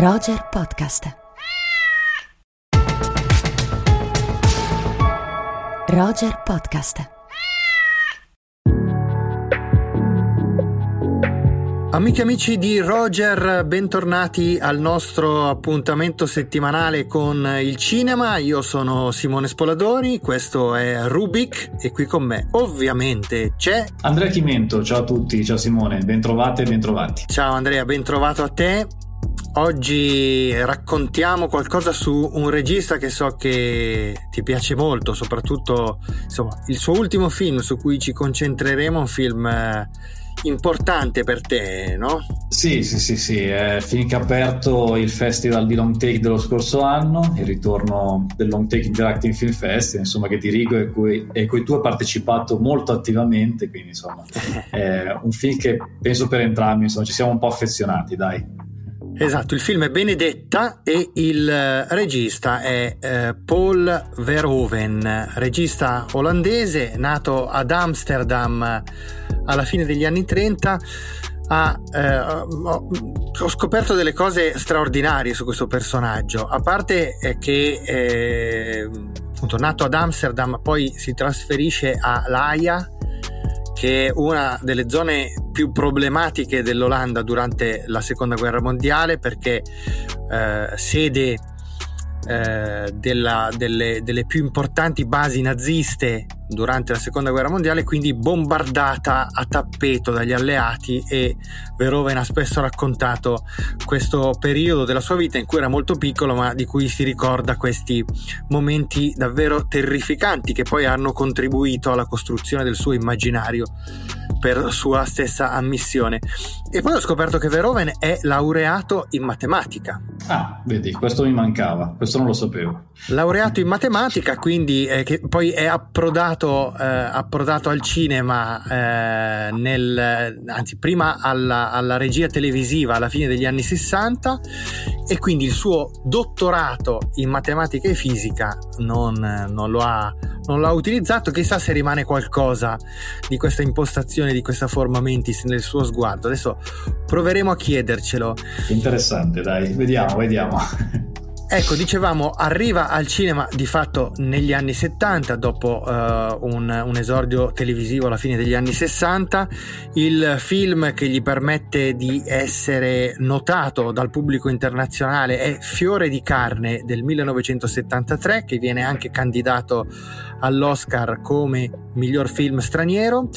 Roger Podcast. Roger Podcast. Amiche e amici di Roger, bentornati al nostro appuntamento settimanale con il cinema. Io sono Simone Spoladori, questo è Rubik e qui con me ovviamente c'è Andrea Chimento. Ciao a tutti, ciao Simone, bentrovate e bentrovati. Ciao Andrea, bentrovato a te. Oggi raccontiamo qualcosa su un regista che so che ti piace molto, soprattutto insomma, il suo ultimo film su cui ci concentreremo, un film eh, importante per te, no? Sì, sì, sì, sì, è film che ha aperto il festival di Long Take dello scorso anno, il ritorno del Long Take Interactive Film Festival, insomma, che dirigo e cui, e cui tu hai partecipato molto attivamente, quindi insomma, è un film che penso per entrambi, insomma, ci siamo un po' affezionati, dai. Esatto, il film è Benedetta e il eh, regista è eh, Paul Verhoeven, regista olandese nato ad Amsterdam alla fine degli anni 30. Ah, eh, ho, scoperto delle cose straordinarie su questo personaggio, a parte che eh, appunto, nato ad Amsterdam poi si trasferisce a Laia che è una delle zone più problematiche dell'Olanda durante la seconda guerra mondiale perché eh, sede eh, della, delle, delle, più importanti basi naziste durante la seconda guerra mondiale, quindi bombardata a tappeto dagli alleati e Verhoeven ha spesso raccontato questo periodo della sua vita in cui era molto piccolo ma di cui si ricorda questi momenti davvero terrificanti che poi hanno contribuito alla costruzione del suo immaginario per sua stessa ammissione. E poi ho scoperto che Verhoeven è laureato in matematica. Ah, vedi, questo mi mancava, questo non lo sapevo. Laureato in matematica, quindi eh, che poi è approdato, eh, approdato al cinema, eh, nel, anzi prima alla, alla regia televisiva alla fine degli anni 60 e quindi il suo dottorato in matematica e fisica non, non, lo ha, non, lo ha, utilizzato, chissà se rimane qualcosa di questa impostazione, di questa forma mentis nel suo sguardo. Adesso proveremo a chiedercelo. Interessante, dai, vediamo, vediamo. Ecco, dicevamo, arriva al cinema di fatto negli anni 70, dopo uh, un, un, esordio televisivo alla fine degli anni 60, il film che gli permette di essere notato dal pubblico internazionale è Fiore di carne del 1973, che viene anche candidato all'Oscar come miglior film straniero.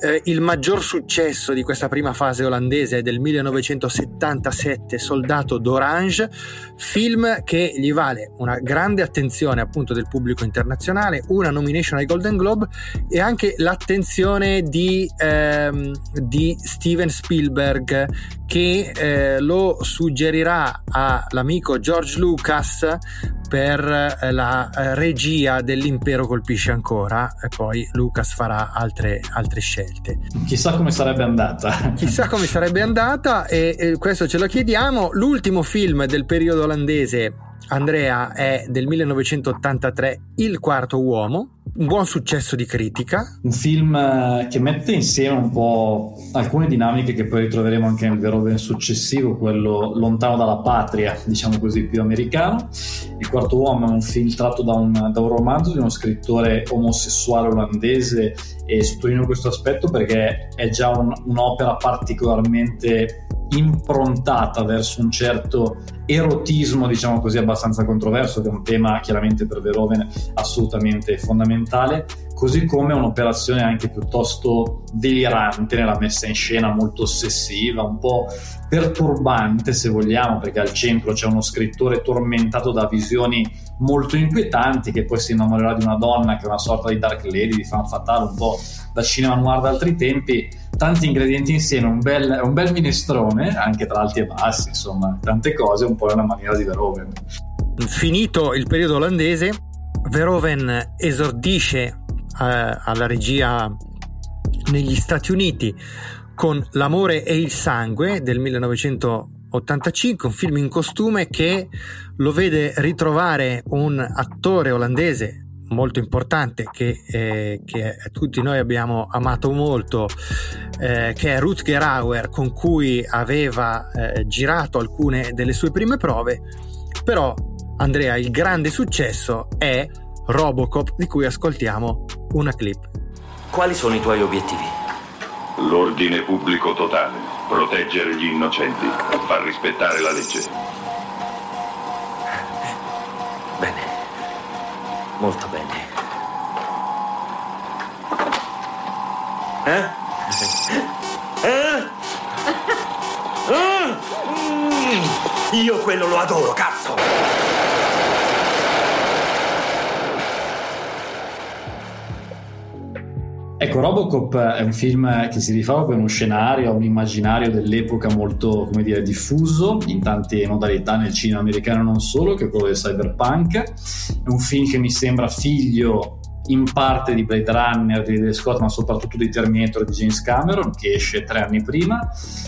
Eh, il maggior successo di questa prima fase olandese è del 1977, Soldato d'Orange, film che gli vale una grande attenzione appunto del pubblico internazionale, una nomination ai Golden Globe e anche l'attenzione di, ehm, di Steven Spielberg che eh, lo suggerirà all'amico George Lucas per eh, la eh, regia dell'impero colpisce ancora e poi Lucas farà altre, altre scelte. Chissà come sarebbe andata. Chissà come sarebbe andata e, e questo ce lo chiediamo. L'ultimo film del periodo olandese Andrea è del 1983 Il quarto uomo, un buon successo di critica. Un film eh, che mette insieme un po' alcune dinamiche che poi ritroveremo anche nel Verhoeven successivo, quello lontano dalla patria, diciamo così, più americano. Il quarto uomo è un film tratto da un, da un romanzo di uno scrittore omosessuale olandese e sottolineo questo aspetto perché è già un, un'opera particolarmente improntata verso un certo erotismo, diciamo così, abbastanza controverso, che è un tema chiaramente per Verhoeven assolutamente fondamentale, così come un'operazione anche piuttosto delirante nella messa in scena, molto ossessiva, un po' perturbante se vogliamo, perché al centro c'è uno scrittore tormentato da visioni molto inquietanti che poi si innamorerà di una donna che è una sorta di dark lady, di fan fatale, un po' da cinema noir d'altri tempi, tanti ingredienti insieme, un bel, un bel minestrone, anche tra alti e bassi, insomma, tante cose, un po' una maniera di Verhoeven. Finito il periodo olandese, Verhoeven esordisce eh, alla regia negli Stati Uniti con L'amore e il sangue del 1985, un film in costume che lo vede ritrovare un attore olandese molto importante che, eh, che, tutti noi abbiamo amato molto, eh, che è Rutger Hauer, con cui aveva eh, girato alcune delle sue prime prove, però Andrea, il grande successo è Robocop, di cui ascoltiamo una clip. Quali sono i tuoi obiettivi? L'ordine pubblico totale, proteggere gli innocenti, far rispettare la legge. Molto bene. Eh? Eh? Eh? Io quello lo adoro, cazzo! Ecco, Robocop è un film che si rifà per uno scenario, un immaginario dell'epoca molto, come dire, diffuso in tante modalità nel cinema americano non solo, che è quello del cyberpunk. È un film che mi sembra figlio in parte di Blade Runner di Ridley Scott, ma soprattutto di Terminator di James Cameron, che esce tre anni prima.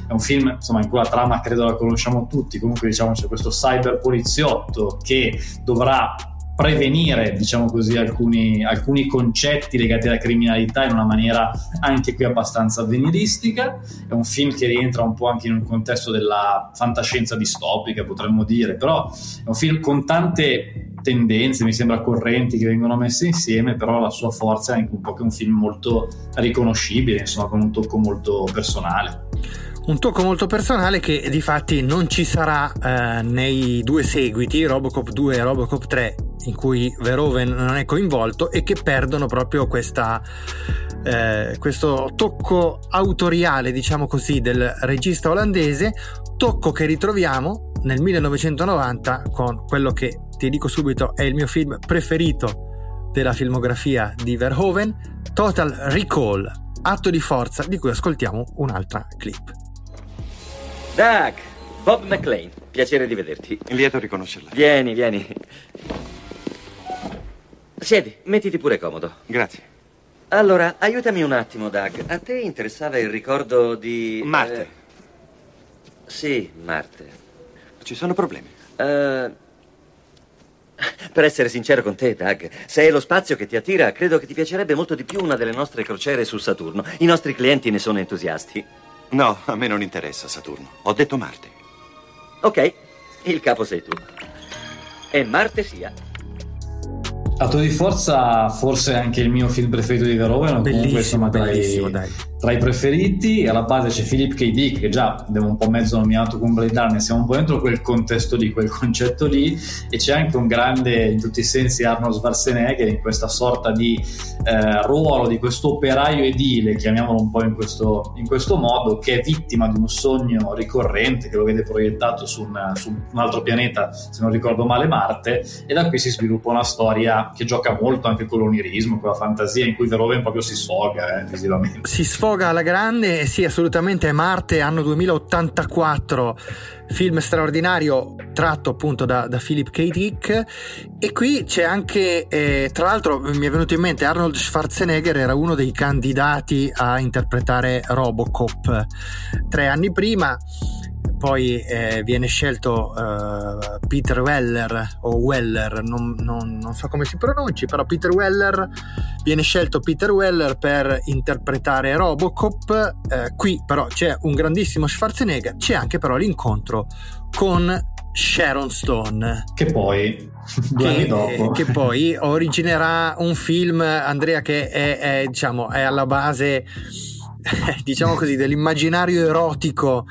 È un film, insomma, in cui la trama credo la conosciamo tutti. Comunque, diciamo, c'è questo cyber poliziotto che dovrà prevenire, diciamo così, alcuni, alcuni, concetti legati alla criminalità in una maniera anche qui abbastanza avveniristica. È un film che rientra un po' anche in un contesto della fantascienza distopica, potremmo dire, però è un film con tante tendenze, mi sembra correnti che vengono messe insieme, però la sua forza è anche un po' che un film molto riconoscibile, insomma, con un tocco molto personale un tocco molto personale che di fatti non ci sarà eh, nei due seguiti, Robocop 2 e Robocop 3, in cui Verhoeven non è coinvolto e che perdono proprio questa, eh, questo tocco autoriale, diciamo così, del regista olandese, tocco che ritroviamo nel 1990 con quello che ti dico subito è il mio film preferito della filmografia di Verhoeven, Total Recall, atto di forza di cui ascoltiamo un'altra clip. Doug, Bob McLean, piacere di vederti. Lieto a riconoscerla. Vieni, vieni. Siedi, mettiti pure comodo. Grazie. Allora, aiutami un attimo, Doug. A te interessava il ricordo di... Marte. Eh... Sì, Marte. Ci sono problemi? Uh... Per essere sincero con te, Doug, se è lo spazio che ti attira, credo che ti piacerebbe molto di più una delle nostre crociere su Saturno. I nostri clienti ne sono entusiasti. No, a me non interessa Saturno. Ho detto Marte. Ok, il capo sei tu. E Marte sia. Atto di forza, forse anche il mio film preferito di Verhoeven, comunque insomma tra i, tra i, preferiti. Alla base c'è Philip K. Dick, che già abbiamo un po' mezzo nominato con Blade Runner, siamo un po' dentro quel contesto lì, quel concetto lì, e c'è anche un grande, in tutti i sensi, Arnold Schwarzenegger in questa sorta di eh, ruolo di questo operaio edile, chiamiamolo un po' in questo, in questo, modo, che è vittima di un sogno ricorrente che lo vede proiettato su un, su un altro pianeta, se non ricordo male Marte, e da qui si sviluppa una storia che gioca molto anche con l'onirismo, con la fantasia, in cui Verhoeven proprio si sfoga eh, visivamente. Si sfoga alla grande, sì, assolutamente. Marte, anno 2084 film straordinario tratto appunto da, da Philip K. Dick e qui c'è anche eh, tra l'altro mi è venuto in mente Arnold Schwarzenegger era uno dei candidati a interpretare Robocop tre anni prima poi eh, viene scelto uh, Peter Weller o Weller, non, non, non, so come si pronunci, però Peter Weller viene scelto Peter Weller per interpretare Robocop. Eh, qui però c'è un grandissimo Schwarzenegger, c'è anche però l'incontro con Sharon Stone. Che poi, due anni dopo. Che poi originerà un film, Andrea, che è, è, diciamo, è alla base diciamo così, dell'immaginario erotico,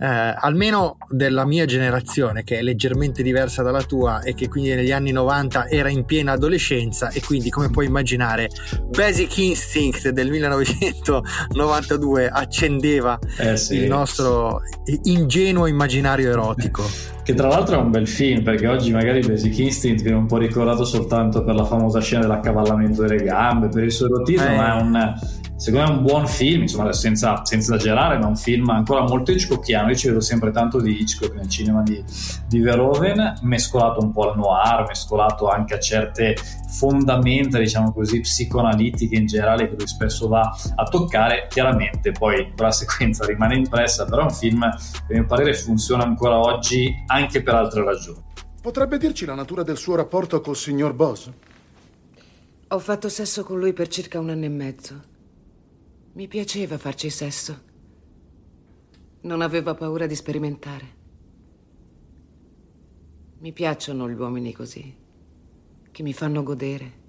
eh, almeno della mia generazione, che è leggermente diversa dalla tua e che quindi negli anni 90 era in piena adolescenza e quindi come puoi immaginare Basic Instinct del 1992 accendeva eh sì. il nostro ingenuo immaginario erotico. Che tra l'altro è un bel film perché oggi magari Basic Instinct viene un po' ricordato soltanto per la famosa scena dell'accavallamento delle gambe, per il suo erotismo, eh. ma è un secondo me è un buon film, insomma, senza, senza, esagerare, ma un film ancora molto Hitchcockiano. Io ci vedo sempre tanto di Hitchcock nel cinema di, di Verhoeven, mescolato un po' al noir, mescolato anche a certe fondamenta, diciamo così, psicoanalitiche in generale che lui spesso va a toccare. Chiaramente poi quella sequenza rimane impressa, però è un film che a mio parere funziona ancora oggi anche per altre ragioni. Potrebbe dirci la natura del suo rapporto col signor Boss? Ho fatto sesso con lui per circa un anno e mezzo. Mi piaceva farci sesso. Non aveva paura di sperimentare. Mi piacciono gli uomini così, che mi fanno godere.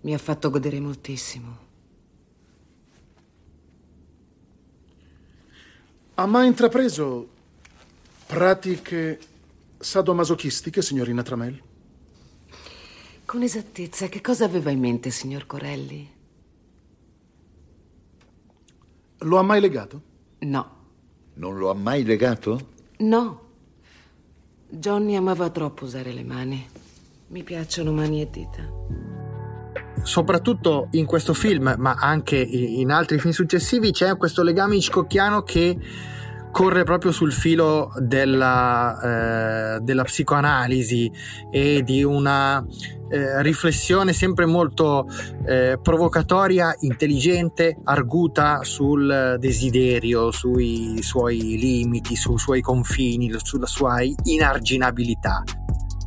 Mi ha fatto godere moltissimo. Ha mai intrapreso pratiche sadomasochistiche, signorina Tramell? Con esattezza, che cosa aveva in mente, signor Corelli? Lo ha mai legato? No. Non lo ha mai legato? No. Johnny amava troppo usare le mani. Mi piacciono mani e dita. Soprattutto in questo film, ma anche in altri film successivi, c'è questo legame hitchcockiano che corre proprio sul filo della, eh, della psicoanalisi e di una eh, riflessione sempre molto eh, provocatoria, intelligente, arguta sul desiderio, sui suoi limiti, sui suoi confini, sulla sua inarginabilità.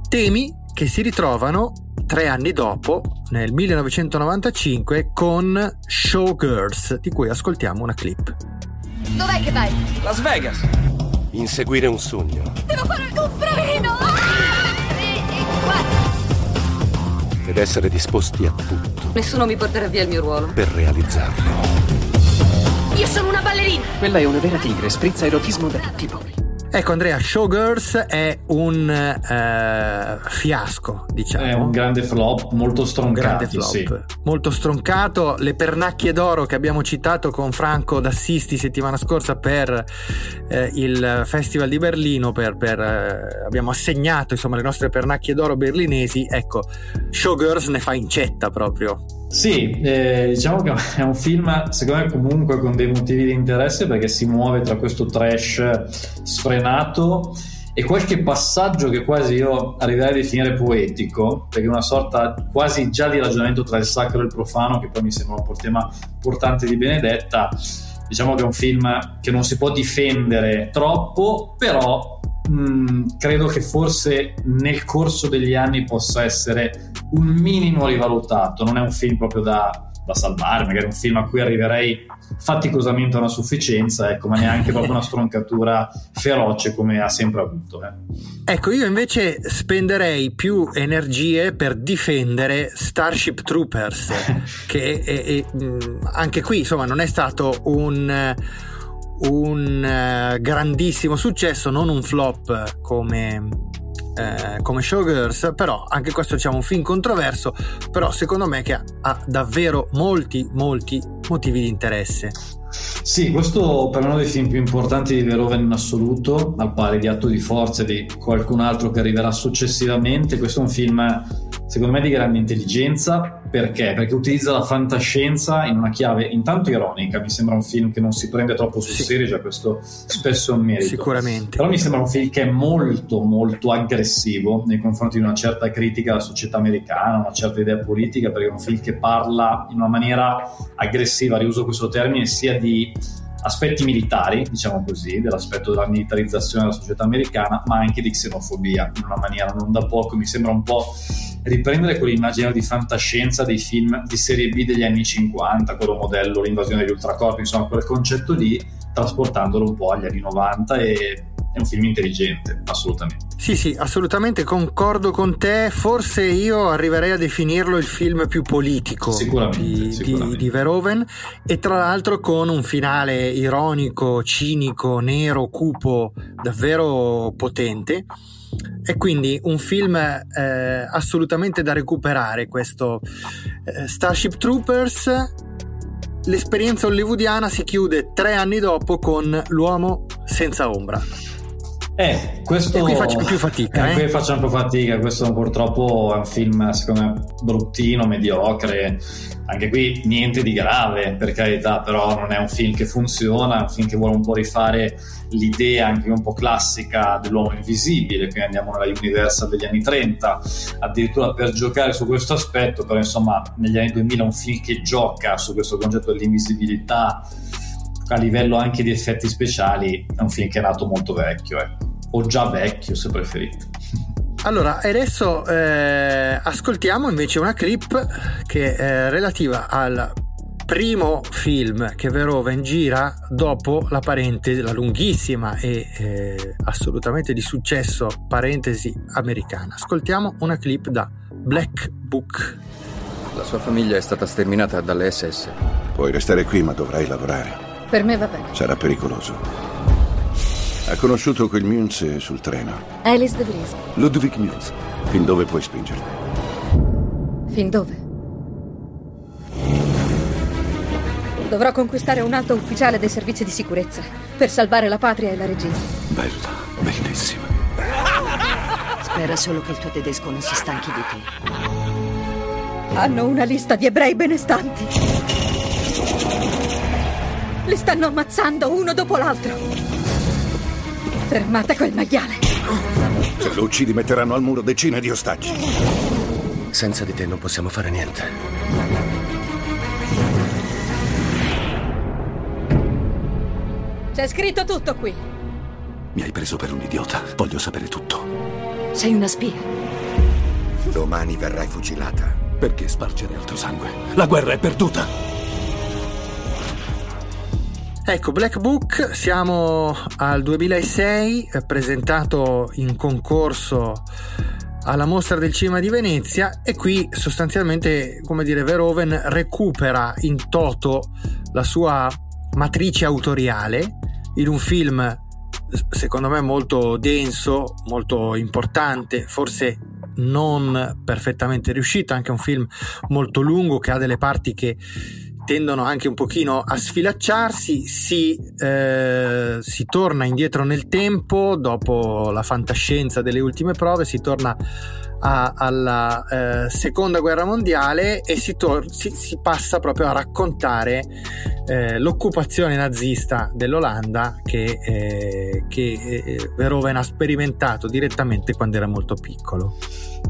Temi che si ritrovano tre anni dopo, nel 1995, con Showgirls, di cui ascoltiamo una clip. Dov'è che vai? Las Vegas! Inseguire un sogno. Devo fare il confreno! Ah! Tre e quattro. Ed essere disposti a tutto. Nessuno mi porterà via il mio ruolo. Per realizzarlo. Io sono una ballerina! Quella è una vera tigre, sprizza erotismo da tutti i pori. Ecco Andrea, Showgirls è un uh, fiasco, diciamo. È un grande flop, molto stroncato. Flop, sì. molto stroncato. Le pernacchie d'oro che abbiamo citato con Franco d'Assisti settimana scorsa per eh, il Festival di Berlino, per, per, eh, abbiamo assegnato insomma le nostre pernacchie d'oro berlinesi. Ecco, Showgirls ne fa incetta proprio. Sì, eh, diciamo che è un film, secondo me, comunque con dei motivi di interesse perché si muove tra questo trash sfrenato e qualche passaggio che quasi io arriverei a definire poetico, perché è una sorta quasi già di ragionamento tra il sacro e il profano, che poi mi sembra un po' il tema portante di Benedetta. Diciamo che è un film che non si può difendere troppo, però Mm, credo che forse nel corso degli anni possa essere un minimo rivalutato. Non è un film proprio da, da salvare, magari un film a cui arriverei faticosamente a una sufficienza, ecco, ma neanche proprio una stroncatura feroce come ha sempre avuto. Eh. Ecco, io invece spenderei più energie per difendere Starship Troopers, che è, è, è, anche qui insomma non è stato un un eh, grandissimo successo, non un flop come, eh, come Showgirls, però anche questo diciamo un film controverso, però secondo me che ha, ha davvero molti molti motivi di interesse. Sì, questo per uno dei film più importanti di Verhoeven in assoluto, al pari di Atto di Forza e di qualcun altro che arriverà successivamente. Questo è un film, secondo me, di grande intelligenza. Perché? Perché utilizza la fantascienza in una chiave intanto ironica. Mi sembra un film che non si prende troppo sul sì. serio, già questo spesso è un merito. Sicuramente. Però mi sembra un film che è molto, molto aggressivo nei confronti di una certa critica alla società americana, una certa idea politica, perché è un film che parla in una maniera aggressiva, riuso questo termine, sia di aspetti militari, diciamo così, dell'aspetto della militarizzazione della società americana, ma anche di xenofobia in una maniera non da poco. Mi sembra un po' riprendere quell'immagine di fantascienza dei film di serie B degli anni 50, quello modello l'invasione degli ultracorpi, insomma, quel concetto lì, trasportandolo un po' agli anni 90 e è un film intelligente, assolutamente. Sì, sì, assolutamente concordo con te. Forse io arriverei a definirlo il film più politico sicuramente, di, sicuramente. Di, di, Verhoeven e tra l'altro con un finale ironico, cinico, nero, cupo, davvero potente. E quindi un film eh, assolutamente da recuperare questo eh, Starship Troopers l'esperienza hollywoodiana si chiude tre anni dopo con L'uomo senza ombra. Eh, questo... E qui facciamo più fatica. Eh, eh? Qui facciamo più fatica, questo purtroppo è un film secondo me bruttino, mediocre, anche qui niente di grave per carità, però non è un film che funziona, è un film che vuole un po' rifare l'idea anche un po' classica dell'uomo invisibile, quindi andiamo nella Universal degli anni 30, addirittura per giocare su questo aspetto, però insomma negli anni 2000 un film che gioca su questo concetto dell'invisibilità a livello anche di effetti speciali è un film che è nato molto vecchio, ecco. O già vecchio se preferite. Allora, adesso eh, ascoltiamo invece una clip che è relativa al primo film che Verhoeven gira dopo la parentesi, la lunghissima e eh, assolutamente di successo parentesi americana. Ascoltiamo una clip da Black Book. La sua famiglia è stata sterminata dalle SS. Puoi restare qui, ma dovrai lavorare. Per me va bene. Sarà pericoloso. Ha conosciuto quel Münz sul treno. Alice De Vries. Ludwig Münz. Fin dove puoi spingerti? Fin dove? Dovrò conquistare un alto ufficiale dei servizi di sicurezza per salvare la patria e la regina. Bella, bellissima. Spera solo che il tuo tedesco non si stanchi di te. Hanno una lista di ebrei benestanti. Li stanno ammazzando uno dopo l'altro. Fermate quel maiale. Se lo uccidi metteranno al muro decine di ostaggi. Senza di te non possiamo fare niente. C'è scritto tutto qui. Mi hai preso per un idiota. Voglio sapere tutto. Sei una spia. Domani verrai fucilata. Perché spargere altro sangue? La guerra è perduta. Ecco, Black Book, siamo al 2006, è presentato in concorso alla mostra del cinema di Venezia e qui sostanzialmente, come dire, Verhoeven recupera in toto la sua matrice autoriale in un film secondo me molto denso, molto importante, forse non perfettamente riuscito, anche un film molto lungo che ha delle parti che tendono anche un pochino a sfilacciarsi, si, eh, si torna indietro nel tempo dopo la fantascienza delle ultime prove, si torna a, alla eh, seconda guerra mondiale e si, tor- si, si passa proprio a raccontare eh, l'occupazione nazista dell'Olanda che, eh, che eh, Verhoeven ha sperimentato direttamente quando era molto piccolo.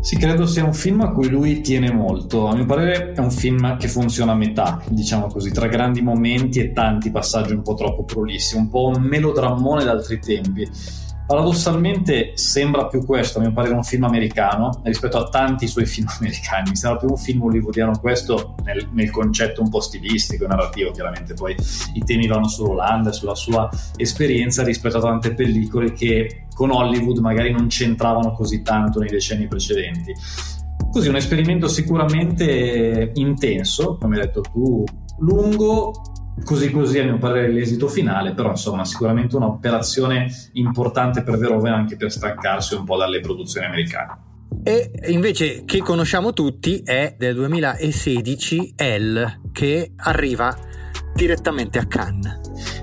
Sì, credo sia un film a cui lui tiene molto. A mio parere è un film che funziona a metà, diciamo così, tra grandi momenti e tanti passaggi un po' troppo prolissi, un po' un melodrammone d'altri tempi. Paradossalmente sembra più questo, a mio parere, un film americano rispetto a tanti suoi film americani. Mi sembra più un film hollywoodiano questo nel, nel concetto un po' stilistico e narrativo, chiaramente poi i temi vanno sull'Olanda e sulla sua esperienza rispetto a tante pellicole che con Hollywood magari non c'entravano così tanto nei decenni precedenti. Così un esperimento sicuramente intenso, come hai detto tu, lungo, così così a mio parere l'esito finale, però insomma sicuramente un'operazione importante per Verhoeven anche per stancarsi un po' dalle produzioni americane. E invece che conosciamo tutti è del 2016 Elle che arriva direttamente a Cannes.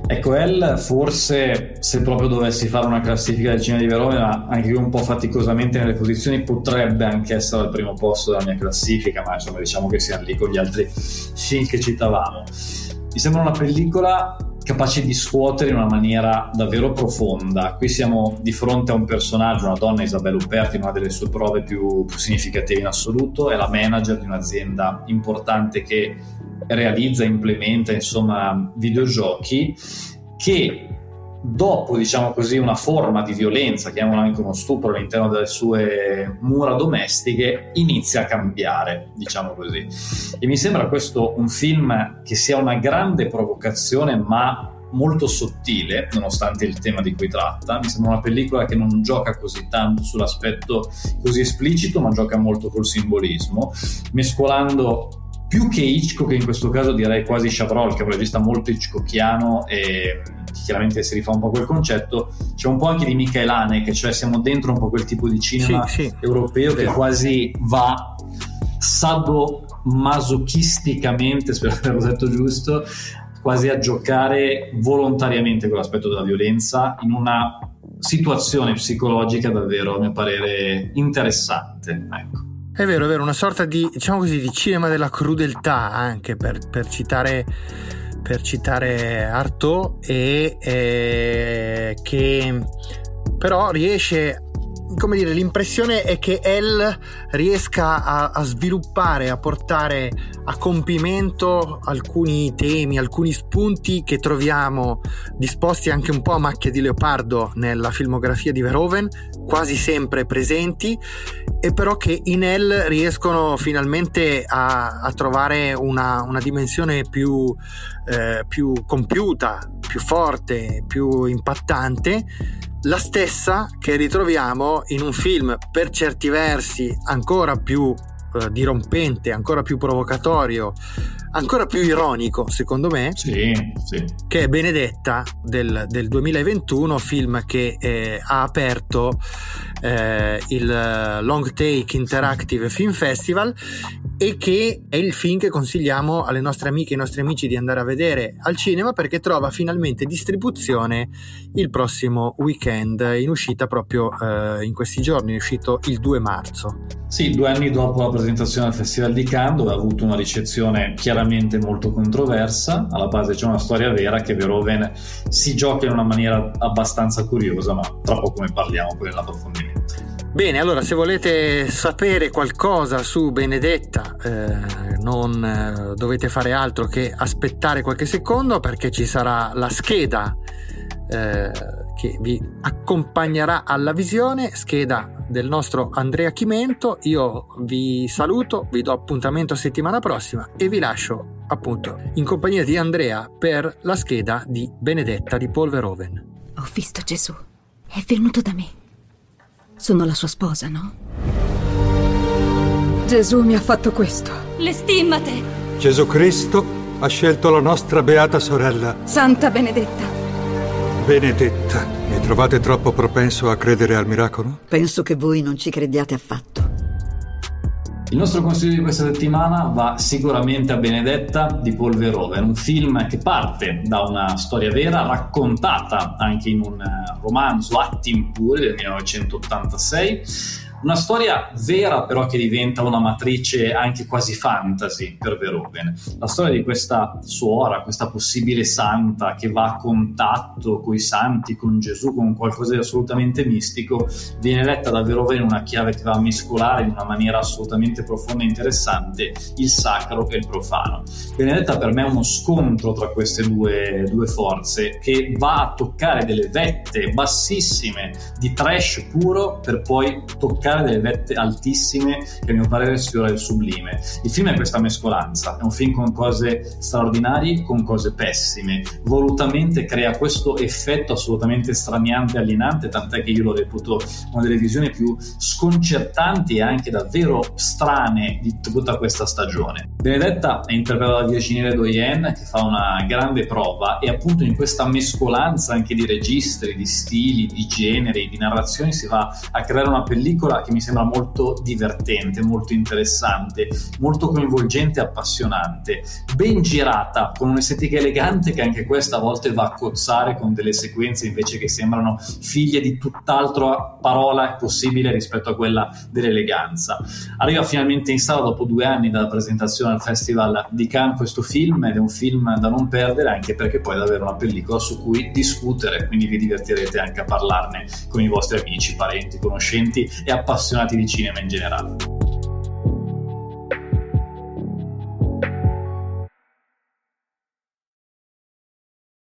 Ecco, Elle forse se proprio dovessi fare una classifica del cinema di Verona, anche un po' faticosamente nelle posizioni, potrebbe anche essere al primo posto della mia classifica, ma insomma diciamo che siamo lì con gli altri film che citavamo. Mi sembra una pellicola capace di scuotere in una maniera davvero profonda. Qui siamo di fronte a un personaggio, una donna, Isabella Uperti, una delle sue prove più, più significative in assoluto, è la manager di un'azienda importante che realizza, implementa insomma videogiochi che dopo diciamo così una forma di violenza, chiamiamola anche uno stupro all'interno delle sue mura domestiche, inizia a cambiare, diciamo così. E mi sembra questo un film che sia una grande provocazione, ma molto sottile, nonostante il tema di cui tratta. Mi sembra una pellicola che non gioca così tanto sull'aspetto così esplicito, ma gioca molto col simbolismo, mescolando più che Hitchcock, in questo caso direi quasi Chabrol, che è un regista molto Hitchcockiano e chiaramente si rifà un po' quel concetto, c'è un po' anche di Michael Haneke, cioè siamo dentro un po' quel tipo di cinema Sì, sì. europeo che quasi va sadomasochisticamente, spero di averlo detto giusto, quasi a giocare volontariamente con l'aspetto della violenza in una situazione psicologica davvero, a mio parere, interessante. Ecco. È vero, è vero, una sorta di, diciamo così, di cinema della crudeltà anche per, per citare, per citare Artaud e eh, che però riesce come dire, l'impressione è che Elle riesca a, a, sviluppare, a portare a compimento alcuni temi, alcuni spunti che troviamo disposti anche un po' a macchia di leopardo nella filmografia di Verhoeven, quasi sempre presenti, e però che in Elle riescono finalmente a, a trovare una, una, dimensione più, eh, più compiuta, più forte, più impattante la stessa che ritroviamo in un film per certi versi ancora più eh, dirompente, ancora più provocatorio, ancora più ironico secondo me, sì, sì. che è Benedetta del, del 2021, film che eh, ha aperto eh, il Long Take Interactive Film Festival e che è il film che consigliamo alle nostre amiche e ai nostri amici di andare a vedere al cinema perché trova finalmente distribuzione il prossimo weekend in uscita proprio eh, in questi giorni, è uscito il 2 marzo. Sì, due anni dopo la presentazione al Festival di Cannes dove ha avuto una ricezione chiaramente molto controversa, alla base c'è una storia vera che Verhoeven si gioca in una maniera abbastanza curiosa ma tra poco ne parliamo poi nell'approfondimento. Bene, allora se volete sapere qualcosa su Benedetta eh, non eh, dovete fare altro che aspettare qualche secondo perché ci sarà la scheda eh, che vi accompagnerà alla visione, scheda del nostro Andrea Chimento. Io vi saluto, vi do appuntamento settimana prossima e vi lascio appunto in compagnia di Andrea per la scheda di Benedetta di Paul Verhoeven. Ho visto Gesù, è venuto da me. Sono la sua sposa, no? Gesù mi ha fatto questo. Le stimmate! Gesù Cristo ha scelto la nostra beata sorella. Santa Benedetta. Benedetta, mi trovate troppo propenso a credere al miracolo? Penso che voi non ci crediate affatto. Il nostro consiglio di questa settimana va sicuramente a Benedetta di Paul Verhoeven, un film che parte da una storia vera raccontata anche in un eh, romanzo Attim pure del 1986 una storia vera però che diventa una matrice anche quasi fantasy per Verhoeven. La storia di questa suora, questa possibile santa che va a contatto con i santi, con Gesù, con qualcosa di assolutamente mistico, viene letta da Verhoeven in una chiave che va a mescolare in una maniera assolutamente profonda e interessante il sacro e il profano. Benedetta per me è uno scontro tra queste due, due forze che va a toccare delle vette bassissime di trash puro per poi toccare toccare delle vette altissime che a mio parere sfiora il sublime. Il film è questa mescolanza, è un film con cose straordinarie, con cose pessime, volutamente crea questo effetto assolutamente straniante e alienante, tant'è che io lo reputo una delle visioni più sconcertanti e anche davvero strane di tutta questa stagione. Benedetta è interpretata da Virginie Doyen che fa una grande prova e appunto in questa mescolanza anche di registri, di stili, di generi, di narrazioni si va a creare una pellicola che mi sembra molto divertente, molto interessante, molto coinvolgente e appassionante, ben girata, con un'estetica elegante che anche questa a volte va a cozzare con delle sequenze invece che sembrano figlie di tutt'altra parola possibile rispetto a quella dell'eleganza. Arriva finalmente in sala dopo due anni dalla presentazione al Festival di Cannes questo film ed è un film da non perdere anche perché poi è davvero una pellicola su cui discutere, quindi vi divertirete anche a parlarne con i vostri amici, parenti, conoscenti e appassionati di cinema in generale.